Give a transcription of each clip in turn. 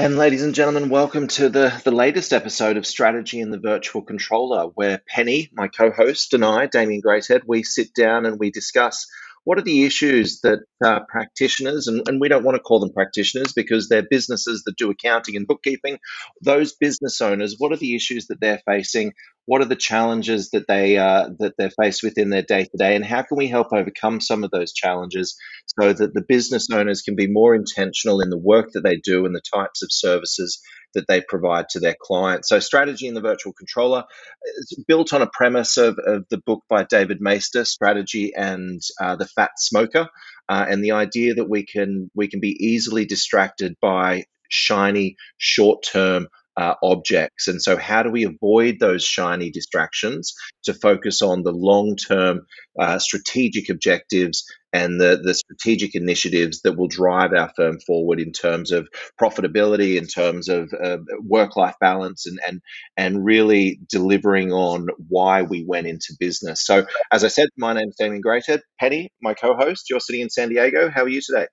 And ladies and gentlemen, welcome to the, the latest episode of Strategy in the Virtual Controller, where Penny, my co-host, and I, Damien Greathead, we sit down and we discuss what are the issues that uh, practitioners, and, and we don't want to call them practitioners because they're businesses that do accounting and bookkeeping, those business owners, what are the issues that they're facing? What are the challenges that they uh, that they're faced with in their day to day, and how can we help overcome some of those challenges so that the business owners can be more intentional in the work that they do and the types of services that they provide to their clients. So, strategy in the virtual controller is built on a premise of, of the book by David Maister, Strategy and uh, the Fat Smoker, uh, and the idea that we can we can be easily distracted by shiny short term uh, objects. And so, how do we avoid those shiny distractions to focus on the long term uh, strategic objectives and the, the strategic initiatives that will drive our firm forward in terms of profitability, in terms of uh, work life balance, and, and, and really delivering on why we went into business. So, as I said, my name is Damien Greathead. Penny, my co host, you're sitting in San Diego. How are you today?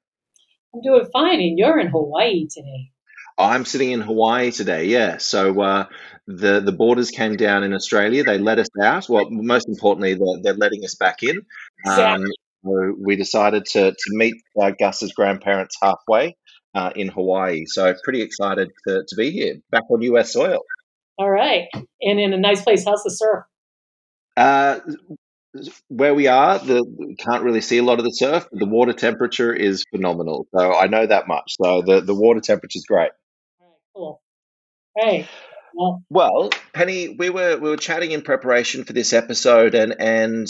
I'm doing fine, and you're in Hawaii today. I'm sitting in Hawaii today. Yeah, so uh, the the borders came down in Australia. They let us out. Well, most importantly, they're, they're letting us back in. Um, so we decided to to meet uh, Gus's grandparents halfway uh, in Hawaii. So pretty excited to, to be here, back on US soil. All right, and in a nice place. How's the surf? Uh, where we are, the we can't really see a lot of the surf. But the water temperature is phenomenal, so I know that much. So the the water temperature is great. Cool. Hey. Well, well, Penny, we were we were chatting in preparation for this episode, and and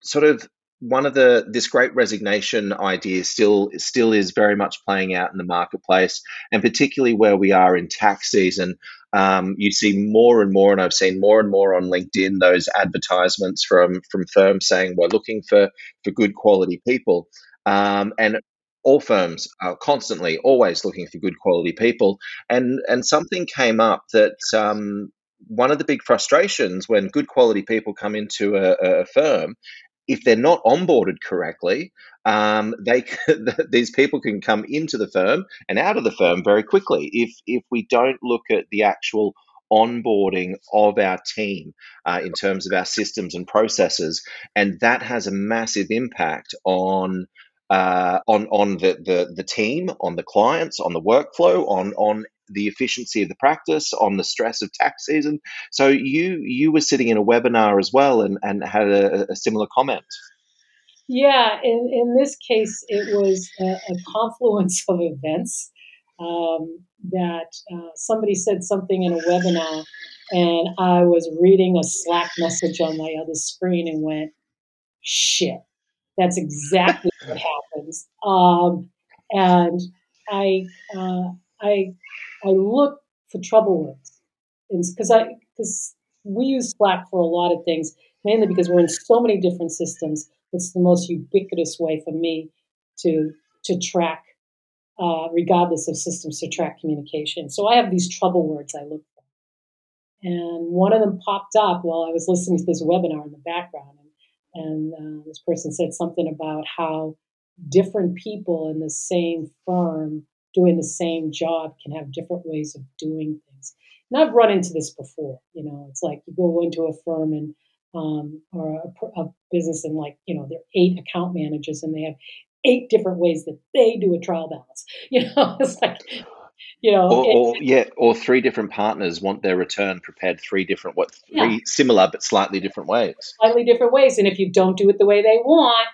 sort of one of the this great resignation idea still still is very much playing out in the marketplace, and particularly where we are in tax season. Um, you see more and more, and I've seen more and more on LinkedIn those advertisements from from firms saying we're looking for for good quality people. Um, and all firms are constantly always looking for good quality people and and something came up that um, one of the big frustrations when good quality people come into a, a firm if they're not onboarded correctly um, they these people can come into the firm and out of the firm very quickly if if we don't look at the actual onboarding of our team uh, in terms of our systems and processes. And that has a massive impact on uh, on on the, the the team, on the clients, on the workflow, on on the efficiency of the practice, on the stress of tax season. So you you were sitting in a webinar as well and, and had a, a similar comment. Yeah, in, in this case, it was a, a confluence of events um, that uh, somebody said something in a webinar, and I was reading a Slack message on my other screen and went, shit that's exactly what happens. Um, and I, uh, I, I look for trouble words, because I because we use Slack for a lot of things, mainly because we're in so many different systems. It's the most ubiquitous way for me to to track, uh, regardless of systems, to track communication. So I have these trouble words I look for, and one of them popped up while I was listening to this webinar in the background and uh, this person said something about how different people in the same firm doing the same job can have different ways of doing things. And I've run into this before. You know, it's like you go into a firm and um, or a, a business and like you know there are eight account managers and they have eight different ways that they do a trial balance. You know, it's like you know, or, or, yeah, or three different partners want their return prepared three different what three yeah. similar but slightly different ways. Slightly different ways, and if you don't do it the way they want,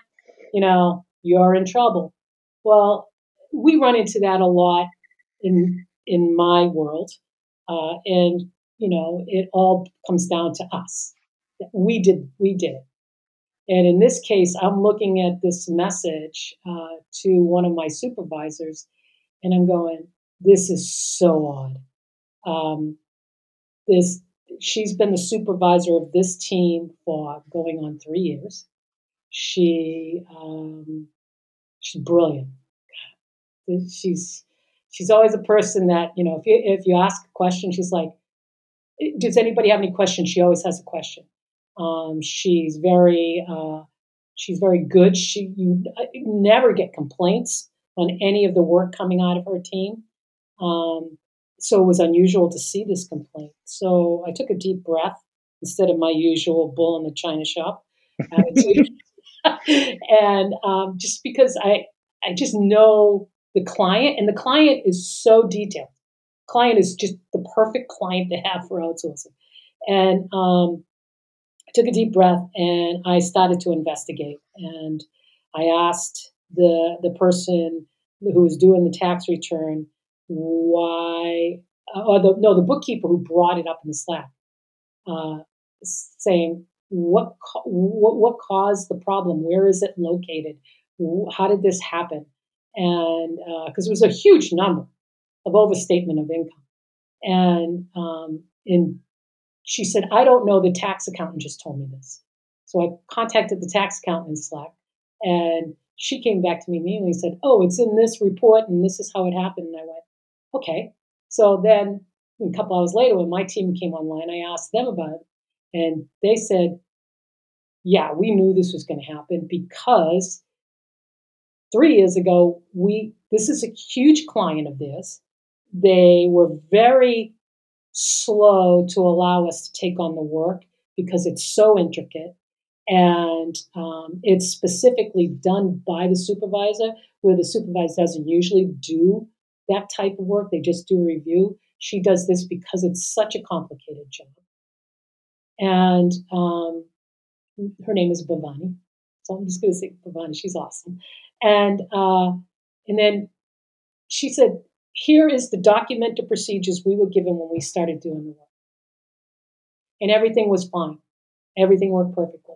you know, you're in trouble. Well, we run into that a lot in in my world, uh, and you know, it all comes down to us. We did we did it. And in this case, I'm looking at this message uh, to one of my supervisors, and I'm going, this is so odd. Um, this she's been the supervisor of this team for going on three years. She um, she's brilliant. She's she's always a person that you know if you if you ask a question, she's like, "Does anybody have any questions?" She always has a question. Um, she's very uh, she's very good. She you never get complaints on any of the work coming out of her team. Um, so it was unusual to see this complaint. So I took a deep breath instead of my usual bull in the china shop attitude. and um, just because I, I just know the client, and the client is so detailed. Client is just the perfect client to have for outsourcing. And um, I took a deep breath and I started to investigate. And I asked the the person who was doing the tax return why, or the no, the bookkeeper who brought it up in the Slack, uh, saying what, what what caused the problem? Where is it located? How did this happen? And because uh, it was a huge number of overstatement of income, and um, in she said, I don't know. The tax accountant just told me this. So I contacted the tax accountant in Slack, and she came back to me immediately and said, Oh, it's in this report, and this is how it happened. And I went, Okay. So then a couple hours later, when my team came online, I asked them about it, and they said, Yeah, we knew this was going to happen because three years ago, we this is a huge client of theirs. They were very slow to allow us to take on the work because it's so intricate and um, it's specifically done by the supervisor where the supervisor doesn't usually do that type of work. They just do a review. She does this because it's such a complicated job. And um, her name is bhavani. So i'm just going to say bhavani. She's awesome and uh, and then she said here is the documented procedures we were given when we started doing the work and everything was fine everything worked perfectly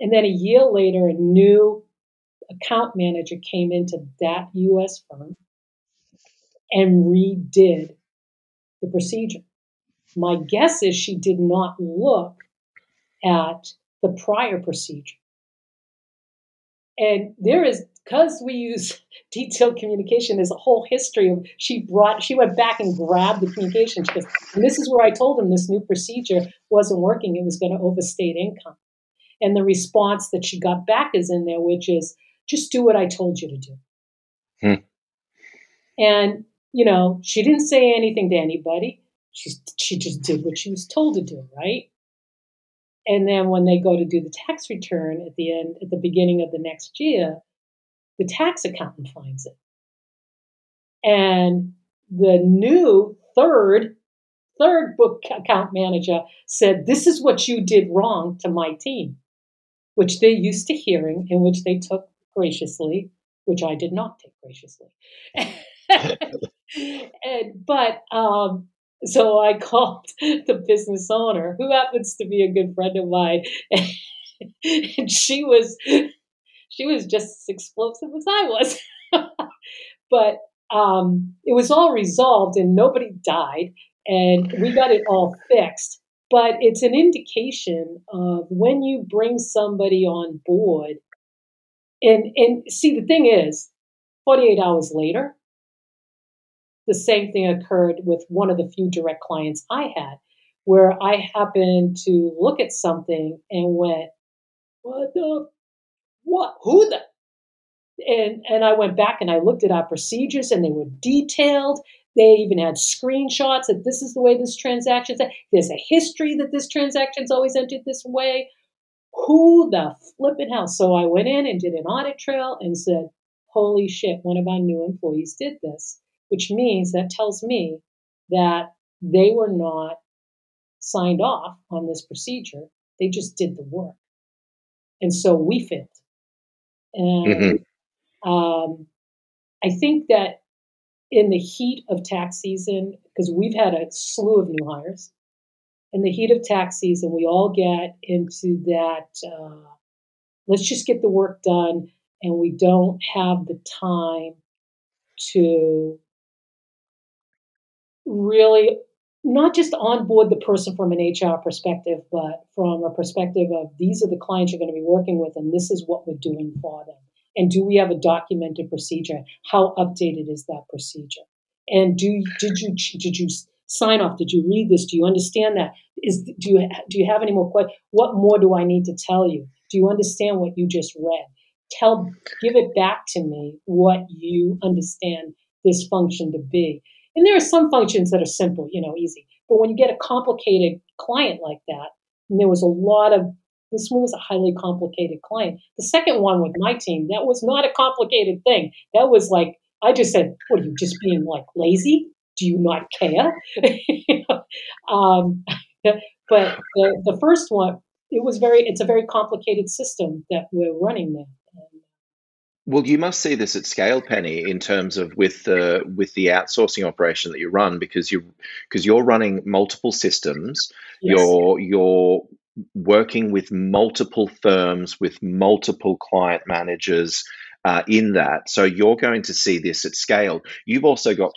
and then a year later, a new account manager came into that US firm and redid the procedure. My guess is she did not look at the prior procedure. And there is, because we use detailed communication, there's a whole history of she brought, she went back and grabbed the communication. She goes, and this is where I told him this new procedure wasn't working. It was going to overstate income. And the response that she got back is in there, which is just do what I told you to do. Hmm. And, you know, she didn't say anything to anybody. She, she just did what she was told to do, right? And then when they go to do the tax return at the end, at the beginning of the next year, the tax accountant finds it. And the new third third book account manager said, This is what you did wrong to my team which they're used to hearing and which they took graciously, which I did not take graciously. and, but um, so I called the business owner, who happens to be a good friend of mine, and she was she was just as explosive as I was. but um, it was all resolved and nobody died, and we got it all fixed but it's an indication of when you bring somebody on board and and see the thing is 48 hours later the same thing occurred with one of the few direct clients i had where i happened to look at something and went what the what who the and and i went back and i looked at our procedures and they were detailed they even had screenshots that this is the way this transaction. There's a history that this transaction's always entered this way. Who the flipping hell? So I went in and did an audit trail and said, "Holy shit! One of our new employees did this," which means that tells me that they were not signed off on this procedure. They just did the work, and so we failed. And mm-hmm. um, I think that in the heat of tax season, because we've had a slew of new hires, in the heat of tax season, we all get into that uh, let's just get the work done, and we don't have the time to really not just onboard the person from an HR perspective, but from a perspective of these are the clients you're going to be working with, and this is what we're doing for them. And do we have a documented procedure? How updated is that procedure? And do did you did you sign off? Did you read this? Do you understand that? Is do you do you have any more questions? What more do I need to tell you? Do you understand what you just read? Tell give it back to me what you understand this function to be. And there are some functions that are simple, you know, easy. But when you get a complicated client like that, and there was a lot of this one was a highly complicated client. The second one with my team, that was not a complicated thing. That was like I just said, "What are you just being like lazy? Do you not care?" um, but the, the first one, it was very. It's a very complicated system that we're running there. Well, you must see this at scale, Penny, in terms of with the with the outsourcing operation that you run, because you because you're running multiple systems. Yes. You're you're working with multiple firms, with multiple client managers, uh, in that. So you're going to see this at scale. You've also got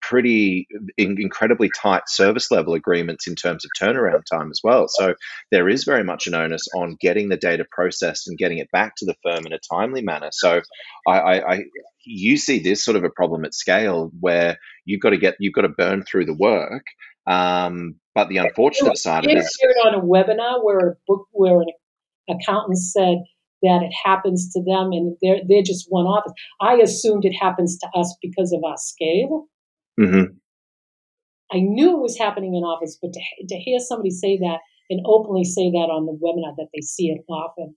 pretty in, incredibly tight service level agreements in terms of turnaround time as well. So there is very much an onus on getting the data processed and getting it back to the firm in a timely manner. So I, I, I you see this sort of a problem at scale where you've got to get you've got to burn through the work. Um, but the unfortunate side of it is on a webinar where a book where an accountant said that it happens to them and they're, they're just one office. I assumed it happens to us because of our scale. Mm-hmm. I knew it was happening in office, but to, to hear somebody say that and openly say that on the webinar that they see it often,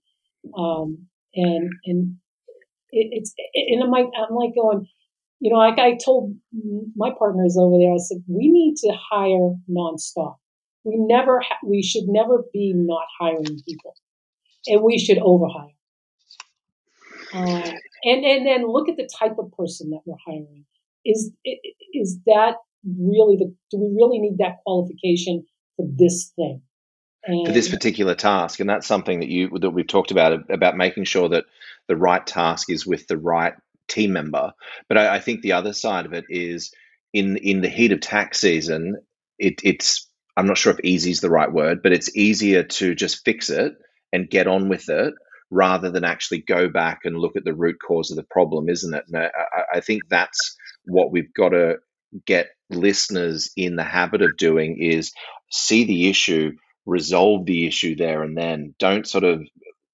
um, and and it, it's and I'm like I'm like going, you know, like I told my partners over there, I said we need to hire nonstop. We never ha- we should never be not hiring people and we should overhire. Uh, and and then look at the type of person that we're hiring. Is is that really the? Do we really need that qualification for this thing? And, for this particular task, and that's something that you that we've talked about about making sure that the right task is with the right team member. But I, I think the other side of it is in in the heat of tax season, it, it's I'm not sure if easy is the right word, but it's easier to just fix it and get on with it rather than actually go back and look at the root cause of the problem, isn't it? And I, I think that's what we've got to get listeners in the habit of doing is see the issue, resolve the issue there and then. Don't sort of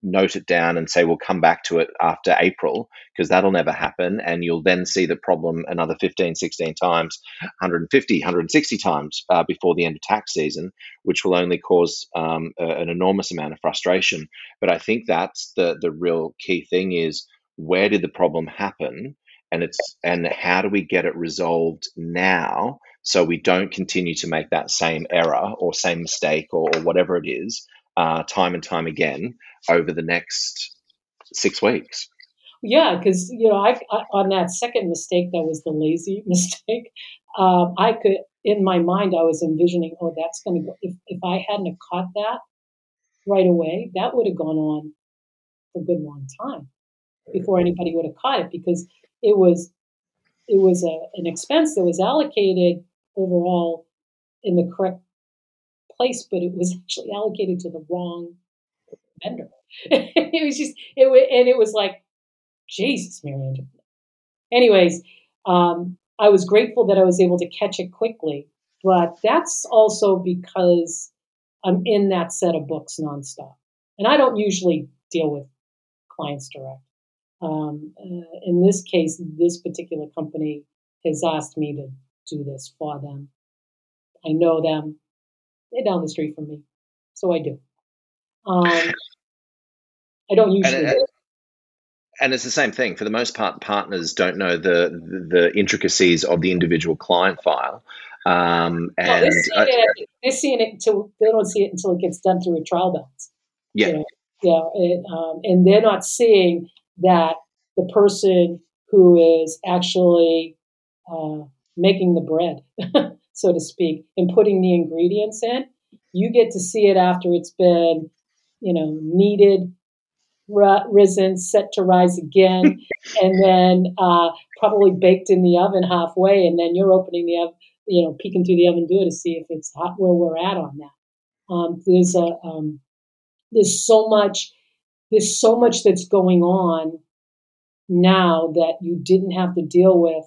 note it down and say we'll come back to it after April because that'll never happen and you'll then see the problem another 15 16 times 150 160 times uh, before the end of tax season which will only cause um, a, an enormous amount of frustration. But I think that's the the real key thing is where did the problem happen? And it's and how do we get it resolved now so we don't continue to make that same error or same mistake or, or whatever it is uh, time and time again over the next six weeks. Yeah, because you know, I, I, on that second mistake, that was the lazy mistake. Um, I could, in my mind, I was envisioning, oh, that's going to go. If if I hadn't have caught that right away, that would have gone on for a good long time before anybody would have caught it because it was it was a, an expense that was allocated overall in the correct place, but it was actually allocated to the wrong vendor. it was just it was, and it was like, Jesus, Marianne. Anyways, um, I was grateful that I was able to catch it quickly, but that's also because I'm in that set of books nonstop, and I don't usually deal with clients direct. Um, uh, in this case, this particular company has asked me to do this for them. I know them. They're down the street from me, so I do. Um, I don't usually. And, and it's the same thing. For the most part, partners don't know the the, the intricacies of the individual client file. Um, and no, they're, seeing it, seeing it until they don't see it until it gets done through a trial balance. Yeah, you know, yeah, and, um, and they're not seeing that the person who is actually uh, making the bread, so to speak, and putting the ingredients in, you get to see it after it's been, you know, kneaded, risen, set to rise again, and then uh, probably baked in the oven halfway, and then you're opening the oven, you know, peeking through the oven door to see if it's hot where we're at on that. Um, there's a um, there's so much there's so much that's going on now that you didn't have to deal with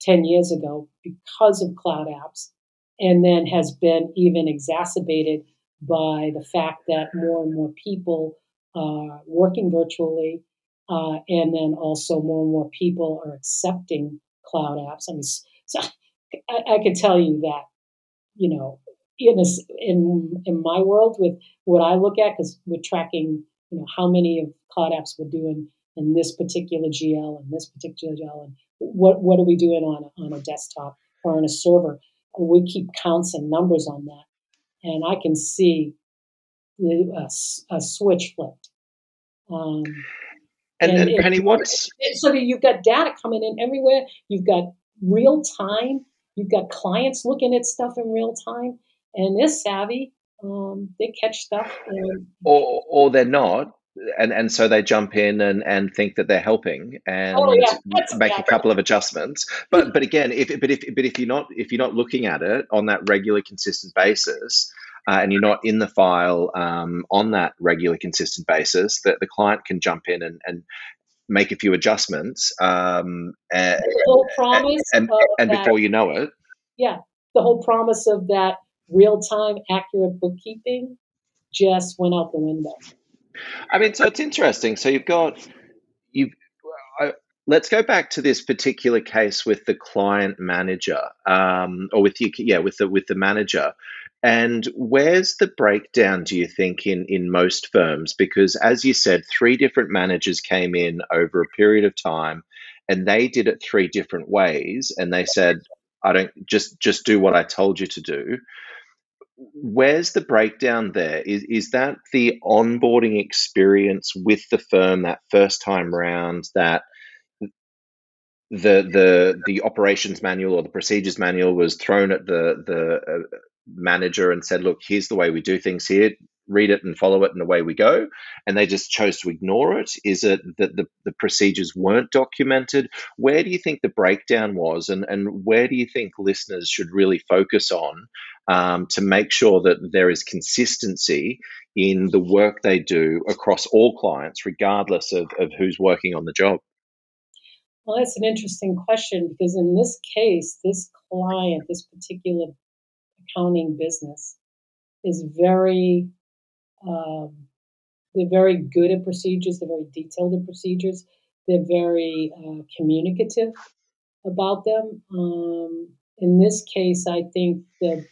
10 years ago because of cloud apps and then has been even exacerbated by the fact that more and more people are working virtually, uh, and then also more and more people are accepting cloud apps. I mean, so, I, I can tell you that, you know, in a, in in my world with what I look at because we're tracking, you know, how many of cloud apps we're doing in this particular GL and this particular GL and what what are we doing on on a desktop or on a server. We keep counts and numbers on that, and I can see the, a switch flipped. Um, and, and, and Penny, what's so you've got data coming in everywhere. You've got real time. You've got clients looking at stuff in real time, and they're savvy. Um, they catch stuff, and, or or they're not, and and so they jump in and and think that they're helping and oh, yeah. make a couple of adjustments. But but again, if but if but if you're not if you're not looking at it on that regular, consistent basis, uh, and you're not in the file um, on that regular, consistent basis, that the client can jump in and, and make a few adjustments. Um, and, the whole promise and, and that, before you know it, yeah, the whole promise of that real time, accurate bookkeeping just went out the window. I mean, so it's interesting. So you've got you've. Let's go back to this particular case with the client manager, um, or with you, yeah, with the with the manager. And where's the breakdown, do you think, in, in most firms? Because as you said, three different managers came in over a period of time and they did it three different ways. And they said, I don't just just do what I told you to do. Where's the breakdown there? Is, is that the onboarding experience with the firm that first time round that the the the operations manual or the procedures manual was thrown at the the uh, manager and said, look, here's the way we do things here. Read it and follow it, and away we go. And they just chose to ignore it. Is it that the, the procedures weren't documented? Where do you think the breakdown was, and, and where do you think listeners should really focus on um, to make sure that there is consistency in the work they do across all clients, regardless of, of who's working on the job? Well, that's an interesting question because in this case, this client, this particular accounting business is very um, they're very good at procedures they're very detailed in procedures they're very uh, communicative about them um, in this case i think that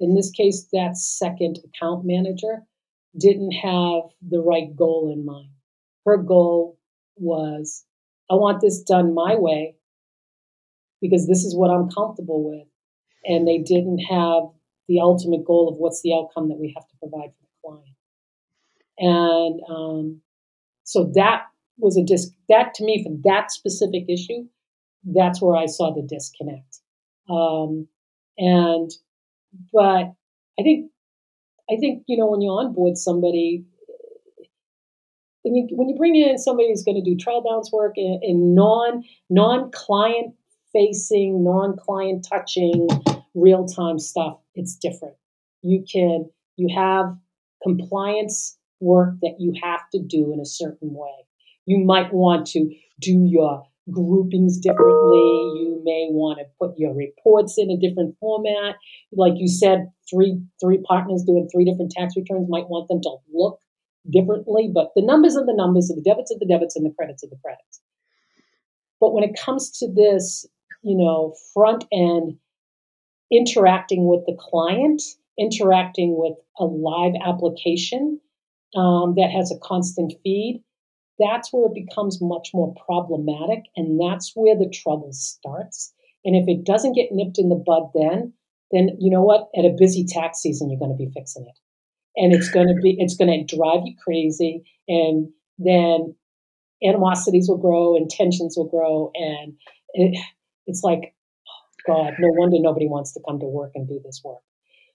in this case that second account manager didn't have the right goal in mind her goal was i want this done my way because this is what i'm comfortable with and they didn't have the ultimate goal of what's the outcome that we have to provide for the client. And um, so that was a disc. That to me, for that specific issue, that's where I saw the disconnect. Um, and but I think I think you know when you onboard somebody, when you when you bring in somebody who's going to do trial balance work in, in non non client facing, non client touching, real time stuff, it's different. You can, you have compliance work that you have to do in a certain way. You might want to do your groupings differently. You may want to put your reports in a different format. Like you said, three three partners doing three different tax returns might want them to look differently, but the numbers are the numbers, of the debits are the debits, and the credits are the credits. But when it comes to this, you know, front end interacting with the client, interacting with a live application um, that has a constant feed, that's where it becomes much more problematic. And that's where the trouble starts. And if it doesn't get nipped in the bud then, then you know what? At a busy tax season, you're going to be fixing it. And it's going to be, it's going to drive you crazy. And then animosities will grow and tensions will grow. And it, it's like, oh God, no wonder nobody wants to come to work and do this work.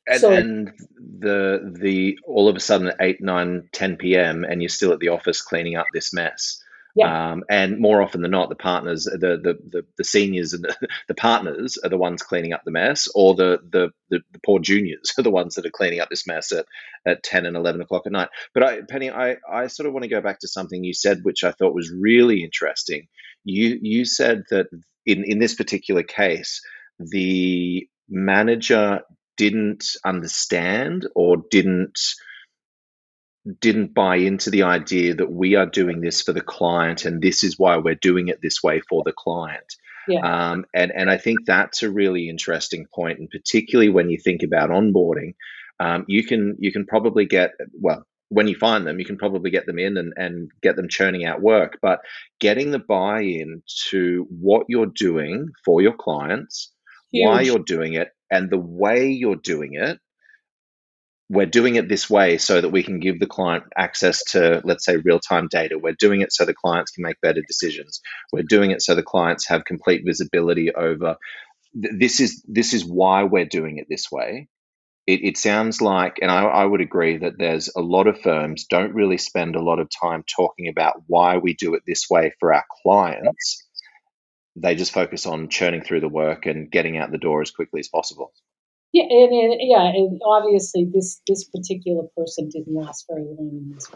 And, so, and the the all of a sudden at 8 9 10 p.m and you're still at the office cleaning up this mess yeah. Um, and more often than not, the partners, the the the, the seniors and the, the, partners are the ones cleaning up the mess, or the, the the, the poor juniors are the ones that are cleaning up this mess at, at ten and eleven o'clock at night. But I, Penny, I, I sort of want to go back to something you said, which I thought was really interesting. You you said that in in this particular case, the manager didn't understand or didn't didn't buy into the idea that we are doing this for the client and this is why we're doing it this way for the client. Yeah. Um, and, and I think that's a really interesting point, and particularly when you think about onboarding, um, you can you can probably get well when you find them, you can probably get them in and, and get them churning out work. But getting the buy-in to what you're doing for your clients, Huge. why you're doing it, and the way you're doing it we're doing it this way so that we can give the client access to, let's say, real time data. We're doing it so the clients can make better decisions. We're doing it so the clients have complete visibility over. This is this is why we're doing it this way. It, it sounds like, and I, I would agree that there's a lot of firms don't really spend a lot of time talking about why we do it this way for our clients. They just focus on churning through the work and getting out the door as quickly as possible. Yeah, and, and yeah, and obviously this this particular person didn't last very long in this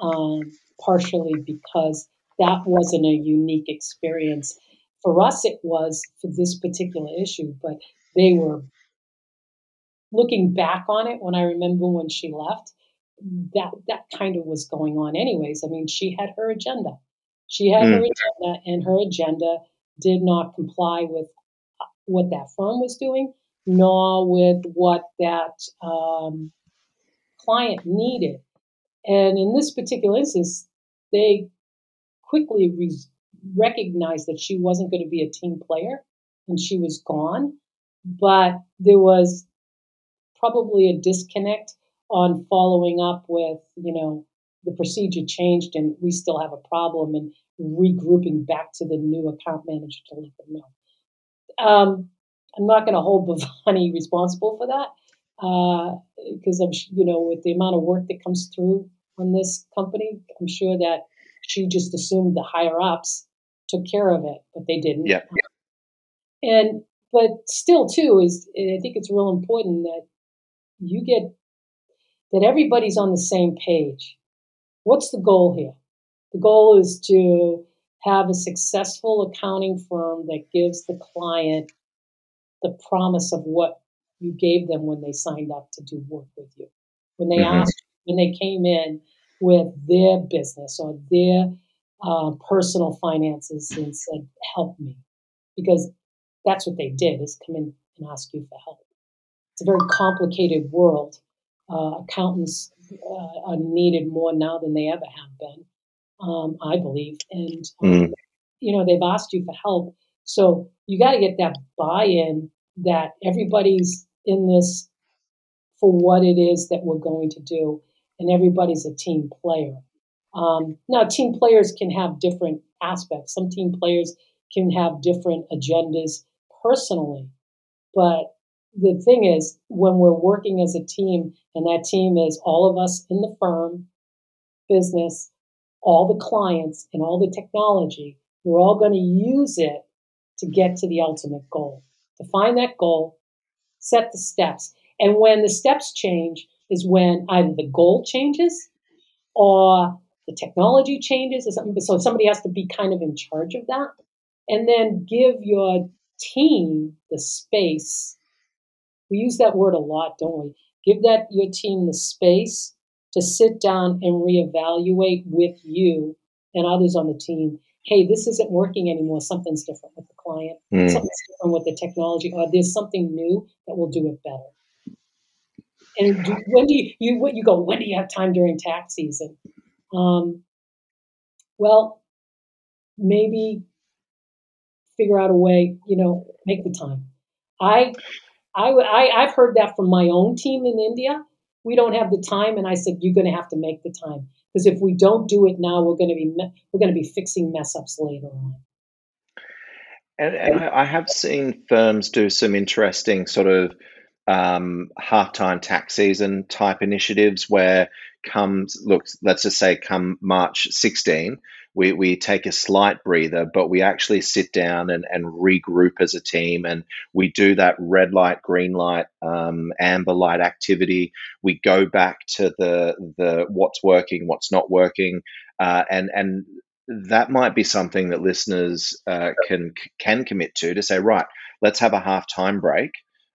um, partially because that wasn't a unique experience. For us, it was for this particular issue, but they were looking back on it when I remember when she left. That that kind of was going on, anyways. I mean, she had her agenda. She had mm. her agenda, and her agenda did not comply with what that firm was doing, nor with what that um, client needed. And in this particular instance, they quickly re- recognized that she wasn't going to be a team player and she was gone. But there was probably a disconnect on following up with, you know, the procedure changed and we still have a problem and regrouping back to the new account manager to let them know. Um, I'm not going to hold Bhavani responsible for that because uh, I'm, you know, with the amount of work that comes through on this company, I'm sure that she just assumed the higher ups took care of it, but they didn't. Yeah. And but still, too, is I think it's real important that you get that everybody's on the same page. What's the goal here? The goal is to have a successful accounting firm that gives the client the promise of what you gave them when they signed up to do work with you. When they mm-hmm. asked, when they came in with their business or their uh, personal finances and said, "Help me," because that's what they did is come in and ask you for help. It's a very complicated world. Uh, accountants uh, are needed more now than they ever have been, um, I believe, and um, mm. you know they've asked you for help so you got to get that buy-in that everybody's in this for what it is that we're going to do, and everybody's a team player. Um, now, team players can have different aspects. Some team players can have different agendas personally, but the thing is, when we're working as a team, and that team is all of us in the firm, business, all the clients, and all the technology, we're all going to use it to get to the ultimate goal. Define that goal, set the steps. And when the steps change is when either the goal changes or the technology changes or something. So somebody has to be kind of in charge of that. And then give your team the space. We use that word a lot, don't we? Give that your team the space to sit down and reevaluate with you and others on the team hey, this isn't working anymore. Something's different with the client. Mm. Something's different with the technology. Or there's something new that will do it better. And do, when do you, you what you go? When do you have time during tax season? Um, well, maybe figure out a way. You know, make the time. I, I, I I've heard that from my own team in India. We don't have the time, and I said you're going to have to make the time because if we don't do it now, we're going to be we're going to be fixing mess ups later on. And, and I have seen firms do some interesting sort of um, halftime tax season type initiatives where comes look let's just say come March 16 we, we take a slight breather, but we actually sit down and, and regroup as a team. And we do that red light, green light, um, amber light activity. We go back to the, the what's working, what's not working. Uh, and, and that might be something that listeners uh, can, can commit to, to say, right, let's have a half time break.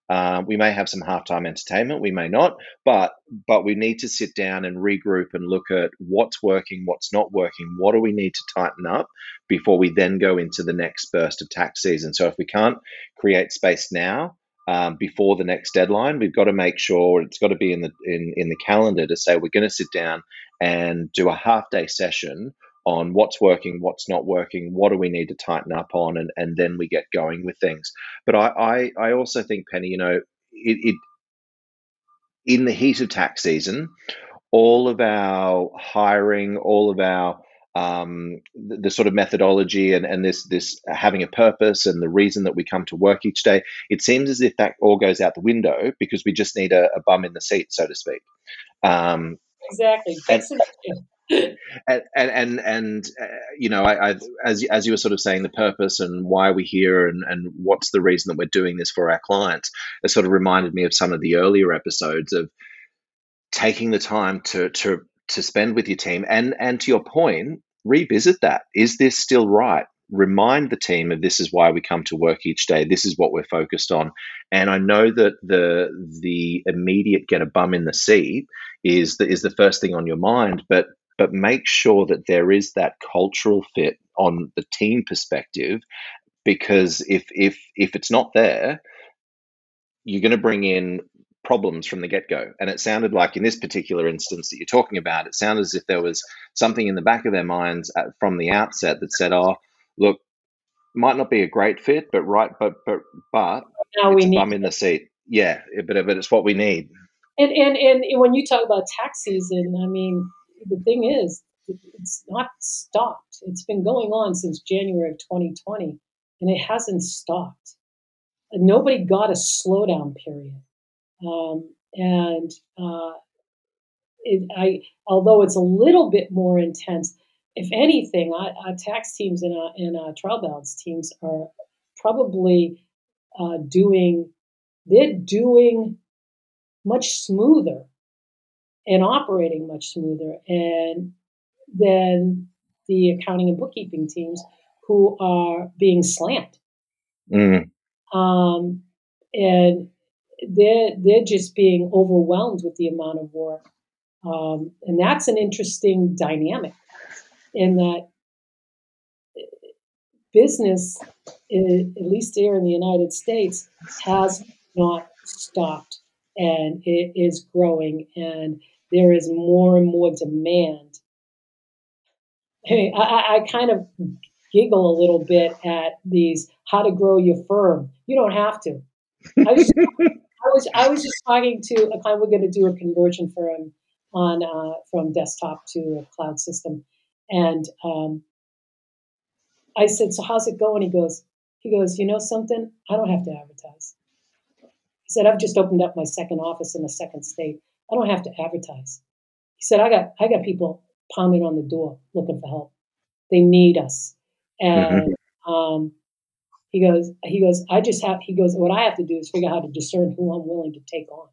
Uh, we may have some halftime entertainment, we may not, but but we need to sit down and regroup and look at what's working, what's not working, what do we need to tighten up before we then go into the next burst of tax season. So if we can't create space now, um, before the next deadline. We've got to make sure it's got to be in the in, in the calendar to say we're going to sit down and do a half day session on what's working, what's not working, what do we need to tighten up on, and, and then we get going with things. But I, I, I also think, Penny, you know, it, it in the heat of tax season, all of our hiring, all of our um, the, the, sort of methodology and, and this this having a purpose and the reason that we come to work each day, it seems as if that all goes out the window because we just need a, a bum in the seat, so to speak. Um, exactly. And, and and and, uh, you know, I, I, as as you were sort of saying, the purpose and why we're here and and what's the reason that we're doing this for our clients. It sort of reminded me of some of the earlier episodes of taking the time to to to spend with your team and and to your point revisit that. Is this still right? Remind the team of this is why we come to work each day. This is what we're focused on. And I know that the the immediate get a bum in the seat is the, is the first thing on your mind, but but make sure that there is that cultural fit on the team perspective because if if if it's not there you're going to bring in problems from the get go. And it sounded like in this particular instance that you're talking about, it sounded as if there was something in the back of their minds at, from the outset that said, "Oh, look, might not be a great fit, but right, but but but now we need bum in the seat. Yeah, but but it's what we need." And and and when you talk about tax season, I mean, the thing is, it's not stopped. It's been going on since January of 2020, and it hasn't stopped. Nobody got a slowdown period. Um, and uh, it, I, although it's a little bit more intense, if anything, our, our tax teams and our, and our trial balance teams are probably uh, doing, they're doing much smoother and operating much smoother and than the accounting and bookkeeping teams who are being slammed. Mm. Um, and they're they're just being overwhelmed with the amount of work, um, and that's an interesting dynamic. In that business, at least here in the United States, has not stopped and it is growing, and there is more and more demand. Hey, I, I kind of giggle a little bit at these how to grow your firm. You don't have to. I was, I was I was just talking to a client. We're going to do a conversion for him on uh, from desktop to a cloud system, and um, I said, "So how's it going?" He goes, "He goes, you know something? I don't have to advertise." He said, "I've just opened up my second office in a second state. I don't have to advertise." He said, "I got I got people pounding on the door looking for help. They need us." And mm-hmm. um, he goes, he goes, I just have, he goes, what I have to do is figure out how to discern who I'm willing to take on.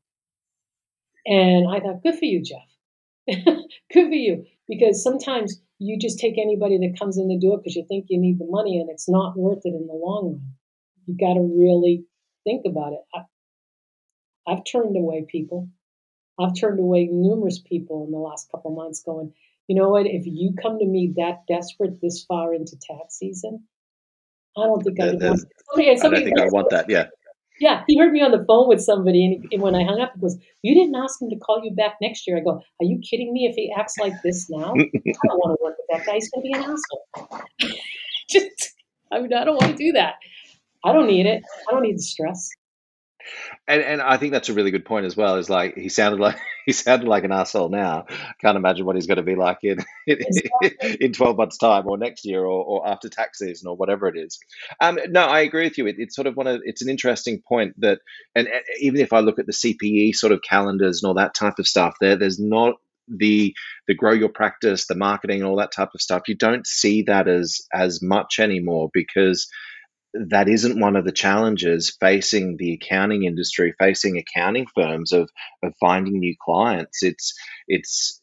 And I thought, good for you, Jeff. good for you. Because sometimes you just take anybody that comes in the door because you think you need the money and it's not worth it in the long run. You got to really think about it. I, I've turned away people. I've turned away numerous people in the last couple months going, you know what, if you come to me that desperate this far into tax season, I don't think I would want. Somebody, somebody I think I want that. Yeah. Yeah, he heard me on the phone with somebody, and, he, and, when I hung up, he goes, "You didn't ask him to call you back next year." I go, "Are you kidding me? If he acts like this now, I don't want to work with that guy. He's going to be an asshole." Just, I mean, I don't want to do that. I don't need it. I don't need the stress. And and I think that's a really good point as well. Is like he sounded like he sounded like an asshole now. I can't imagine what he's going to be like in in, exactly. in twelve months' time, or next year, or, or after tax season, or whatever it is. Um, no, I agree with you. It, it's sort of one of it's an interesting point that, and, and even if I look at the CPE sort of calendars and all that type of stuff, there there's not the the grow your practice, the marketing, and all that type of stuff. You don't see that as as much anymore because that isn't one of the challenges facing the accounting industry, facing accounting firms of of finding new clients. It's it's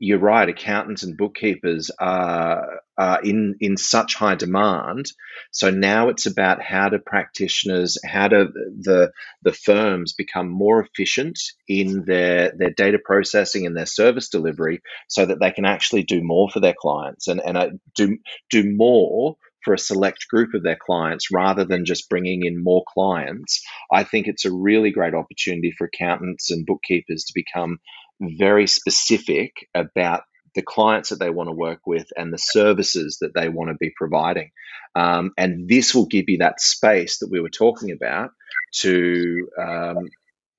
you're right. Accountants and bookkeepers are, are in in such high demand. So now it's about how do practitioners, how do the the firms become more efficient in their their data processing and their service delivery, so that they can actually do more for their clients and and uh, do do more for a select group of their clients rather than just bringing in more clients. I think it's a really great opportunity for accountants and bookkeepers to become very specific about the clients that they want to work with and the services that they want to be providing. Um, and this will give you that space that we were talking about to um,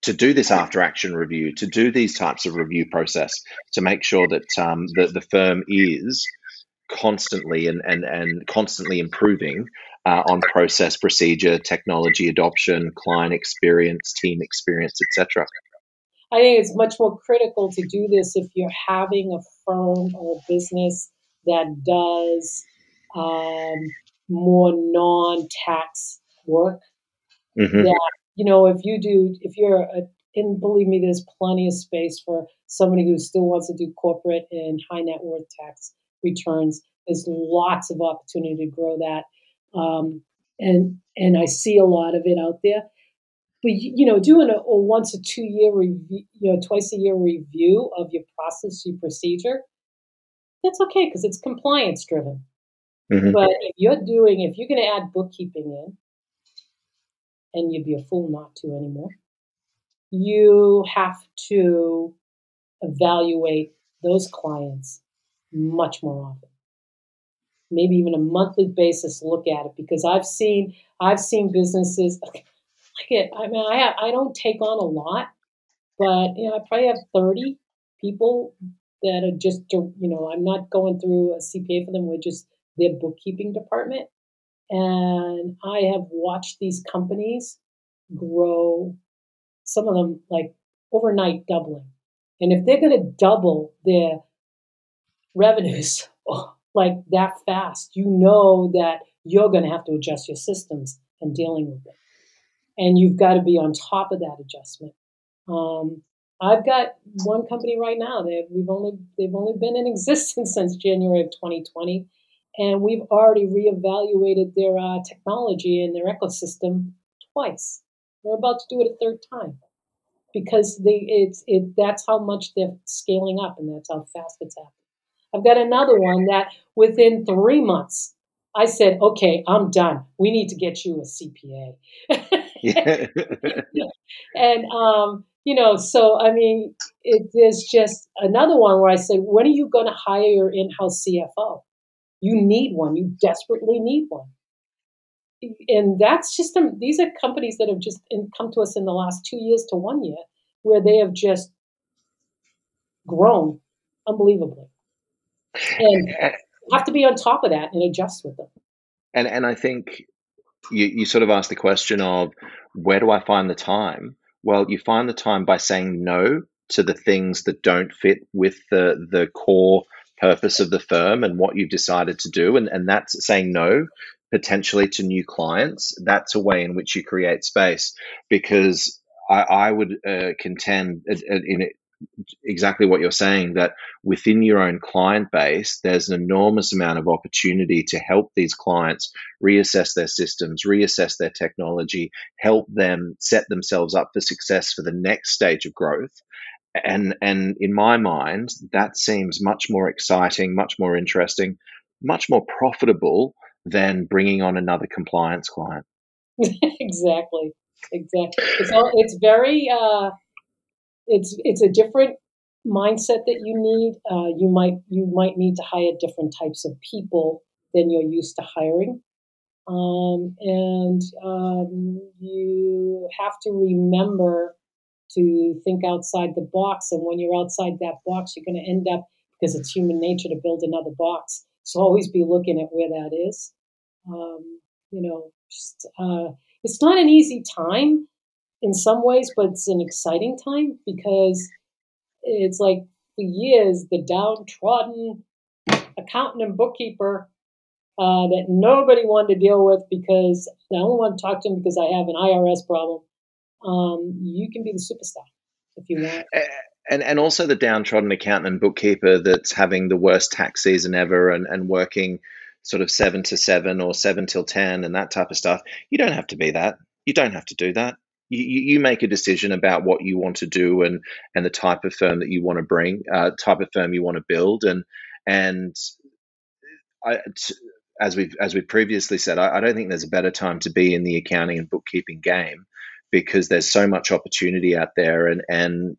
to do this after action review, to do these types of review process, to make sure that um, the, the firm is constantly and, and, and constantly improving uh, on process, procedure, technology adoption, client experience, team experience, etc. I think it's much more critical to do this if you're having a firm or a business that does um, more non-tax work. Mm-hmm. That you know, if you do, if you're a, and believe me, there's plenty of space for somebody who still wants to do corporate and high net worth tax returns. There's lots of opportunity to grow that, um, and and I see a lot of it out there but you know doing a, a once a two year review you know twice a year review of your process your procedure that's okay because it's compliance driven mm-hmm. but if you're doing if you're going to add bookkeeping in and you'd be a fool not to anymore you have to evaluate those clients much more often maybe even a monthly basis look at it because i've seen i've seen businesses get, I mean, I have, I don't take on a lot, but you know, I probably have thirty people that are just, you know, I'm not going through a CPA for them. We're just their bookkeeping department, and I have watched these companies grow. Some of them like overnight doubling, and if they're going to double their revenues like that fast, you know that you're going to have to adjust your systems and dealing with it and you've got to be on top of that adjustment. Um, I've got one company right now that we've only they've only been in existence since January of 2020, and we've already reevaluated their uh, technology and their ecosystem twice. We're about to do it a third time because they it's it that's how much they're scaling up and that's how fast it's happening. I've got another one that within three months I said, okay, I'm done. We need to get you a CPA. and, um, you know, so, I mean, it, there's just another one where I said, when are you going to hire your in house CFO? You need one. You desperately need one. And that's just, um, these are companies that have just in, come to us in the last two years to one year where they have just grown unbelievably. And have to be on top of that and adjust with them. And and I think you, you sort of asked the question of where do I find the time? Well, you find the time by saying no to the things that don't fit with the the core purpose of the firm and what you've decided to do and, and that's saying no potentially to new clients that's a way in which you create space because I, I would uh, contend uh, uh, in it exactly what you're saying that within your own client base, there's an enormous amount of opportunity to help these clients reassess their systems, reassess their technology, help them set themselves up for success for the next stage of growth. And, and in my mind, that seems much more exciting, much more interesting, much more profitable than bringing on another compliance client. exactly. Exactly. It's all, it's very, uh, it's it's a different mindset that you need. Uh, you might you might need to hire different types of people than you're used to hiring, um, and um, you have to remember to think outside the box. And when you're outside that box, you're going to end up because it's human nature to build another box. So always be looking at where that is. Um, you know, just, uh, it's not an easy time in some ways, but it's an exciting time because it's like for years the downtrodden accountant and bookkeeper uh, that nobody wanted to deal with because I don't want to talk to him because I have an IRS problem. Um, you can be the superstar if you want. and and also the downtrodden accountant and bookkeeper that's having the worst tax season ever and, and working sort of seven to seven or seven till ten and that type of stuff. You don't have to be that. You don't have to do that. You, you make a decision about what you want to do and and the type of firm that you want to bring, uh, type of firm you want to build, and and I, t- as we've as we previously said, I, I don't think there's a better time to be in the accounting and bookkeeping game because there's so much opportunity out there and and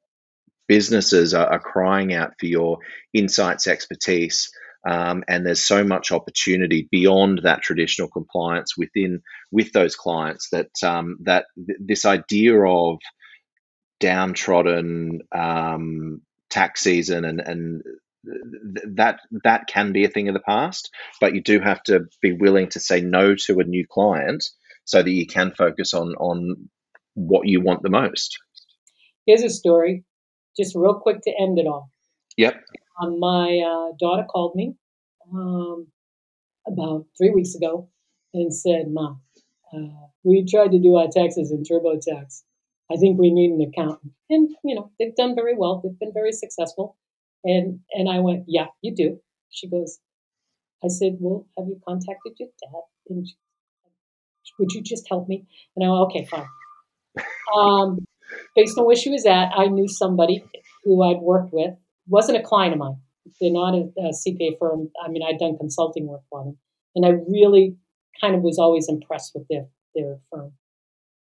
businesses are, are crying out for your insights expertise um, and there's so much opportunity beyond that traditional compliance within with those clients that um, that th- this idea of downtrodden um, tax season and and th- that that can be a thing of the past, but you do have to be willing to say no to a new client so that you can focus on on what you want the most. Here's a story, just real quick to end it all. Yep. Um, my uh, daughter called me um, about three weeks ago and said, "Mom, uh, we tried to do our taxes in TurboTax. I think we need an accountant." And you know, they've done very well. They've been very successful. And and I went, "Yeah, you do." She goes, "I said, well, have you contacted your dad? And she, would you just help me?" And I went, "Okay, fine." Um, based on where she was at, I knew somebody who I'd worked with wasn't a client of mine. They're not a, a CPA firm. I mean, I'd done consulting work for them, and I really kind of was always impressed with their their firm,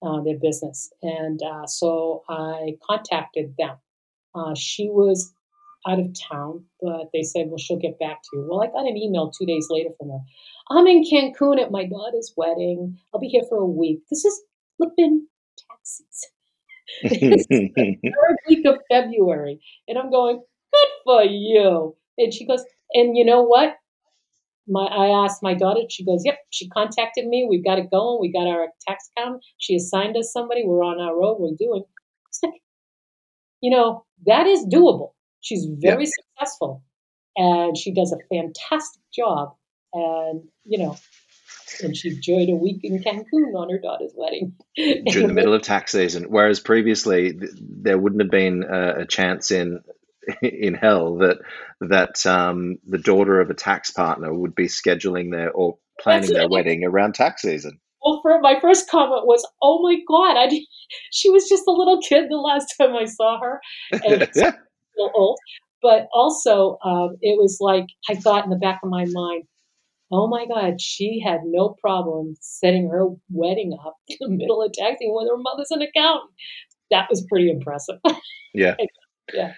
uh, their business, and uh, so I contacted them. Uh, she was out of town, but they said, "Well, she'll get back to you." Well, I got an email two days later from her. I'm in Cancun at my daughter's wedding. I'll be here for a week. This is flipping taxes. third week of February. And I'm going, for you. And she goes, and you know what? My I asked my daughter, she goes, Yep, she contacted me. We've got it going. We got our tax account. She assigned us somebody. We're on our road. We're doing. you know, that is doable. She's very yep. successful and she does a fantastic job. And, you know, and she enjoyed a week in Cancun on her daughter's wedding. During the middle of tax season, whereas previously there wouldn't have been a, a chance in in hell that that um, the daughter of a tax partner would be scheduling their or planning their wedding around tax season. Well, for my first comment was, "Oh my god, I she was just a little kid the last time I saw her." And yeah. old. But also, um, it was like I thought in the back of my mind, oh my God, she had no problem setting her wedding up in the middle of taxing when her mother's an accountant. That was pretty impressive. Yeah. yeah.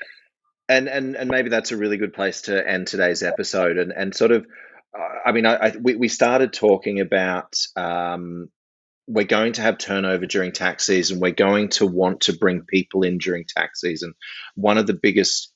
And, and and maybe that's a really good place to end today's episode. And and sort of uh, I mean I, I we, we started talking about um, we're going to have turnover during tax season. We're going to want to bring people in during tax season. One of the biggest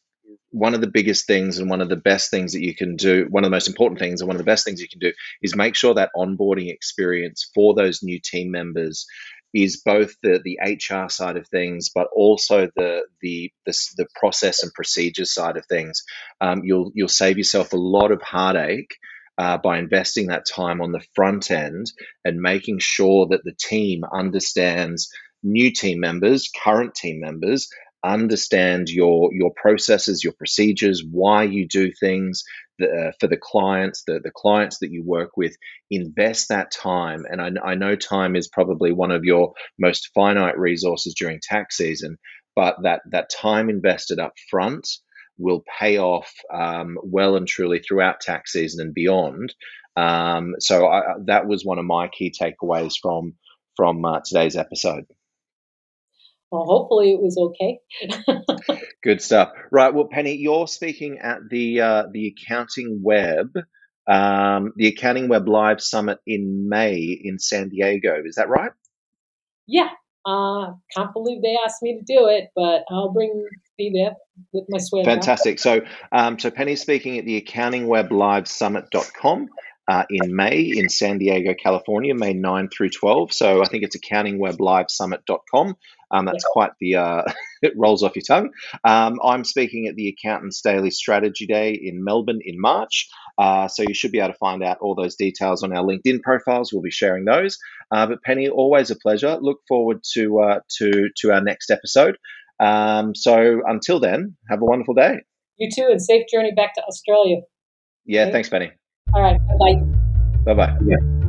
one of the biggest things and one of the best things that you can do, one of the most important things and one of the best things you can do is make sure that onboarding experience for those new team members is both the, the HR side of things, but also the the the, the process and procedures side of things. Um, you'll you'll save yourself a lot of heartache uh, by investing that time on the front end and making sure that the team understands new team members, current team members, understand your your processes, your procedures, why you do things the, uh, for the clients, the, the clients that you work with. Invest that time, and I, I know time is probably one of your most finite resources during tax season, but that that time invested up front will pay off um, well and truly throughout tax season and beyond. Um, so I, that was one of my key takeaways from from uh, today's episode. Well, hopefully it was okay. Good stuff. Right. Well, Penny, you're speaking at the uh, the Accounting Web, um, the Accounting Web Live Summit in May in San Diego. Is that right? Yeah. Uh, can't believe they asked me to do it, but I'll bring be there with my sweater. Fantastic. So, um, so Penny's speaking at the Accounting Web Live Summit.com uh, in May in San Diego, California, May 9 through 12. So I think it's accountingwebLiveSummit.com. Um, that's quite the, uh, it rolls off your tongue. Um, I'm speaking at the Accountants Daily Strategy Day in Melbourne in March. Uh, so you should be able to find out all those details on our LinkedIn profiles. We'll be sharing those. Uh, but Penny, always a pleasure. Look forward to uh, to to our next episode. Um, so until then, have a wonderful day. You too, and safe journey back to Australia. Yeah, okay? thanks, Penny. All right, bye bye. Bye bye. Yeah.